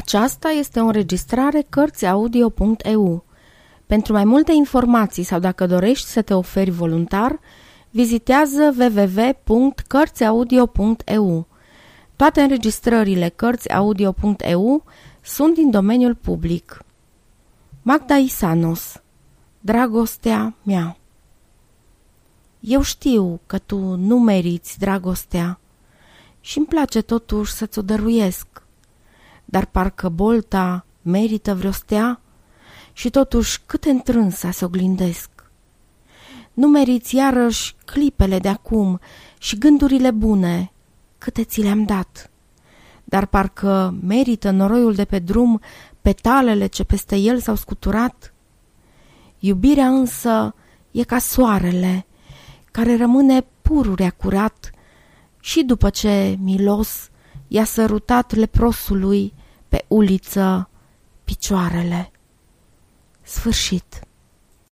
Aceasta este o înregistrare Cărțiaudio.eu. Pentru mai multe informații sau dacă dorești să te oferi voluntar, vizitează www.cărțiaudio.eu. Toate înregistrările Cărțiaudio.eu sunt din domeniul public. Magda Isanos Dragostea mea Eu știu că tu nu meriți dragostea și îmi place totuși să ți-o dăruiesc dar parcă bolta merită vreo stea și totuși cât întrânsa se oglindesc. Nu meriți iarăși clipele de acum și gândurile bune, câte ți le-am dat. Dar parcă merită noroiul de pe drum petalele ce peste el s-au scuturat. Iubirea însă e ca soarele, care rămâne pururea curat și după ce milos i-a sărutat leprosului pe uliță picioarele. Sfârșit.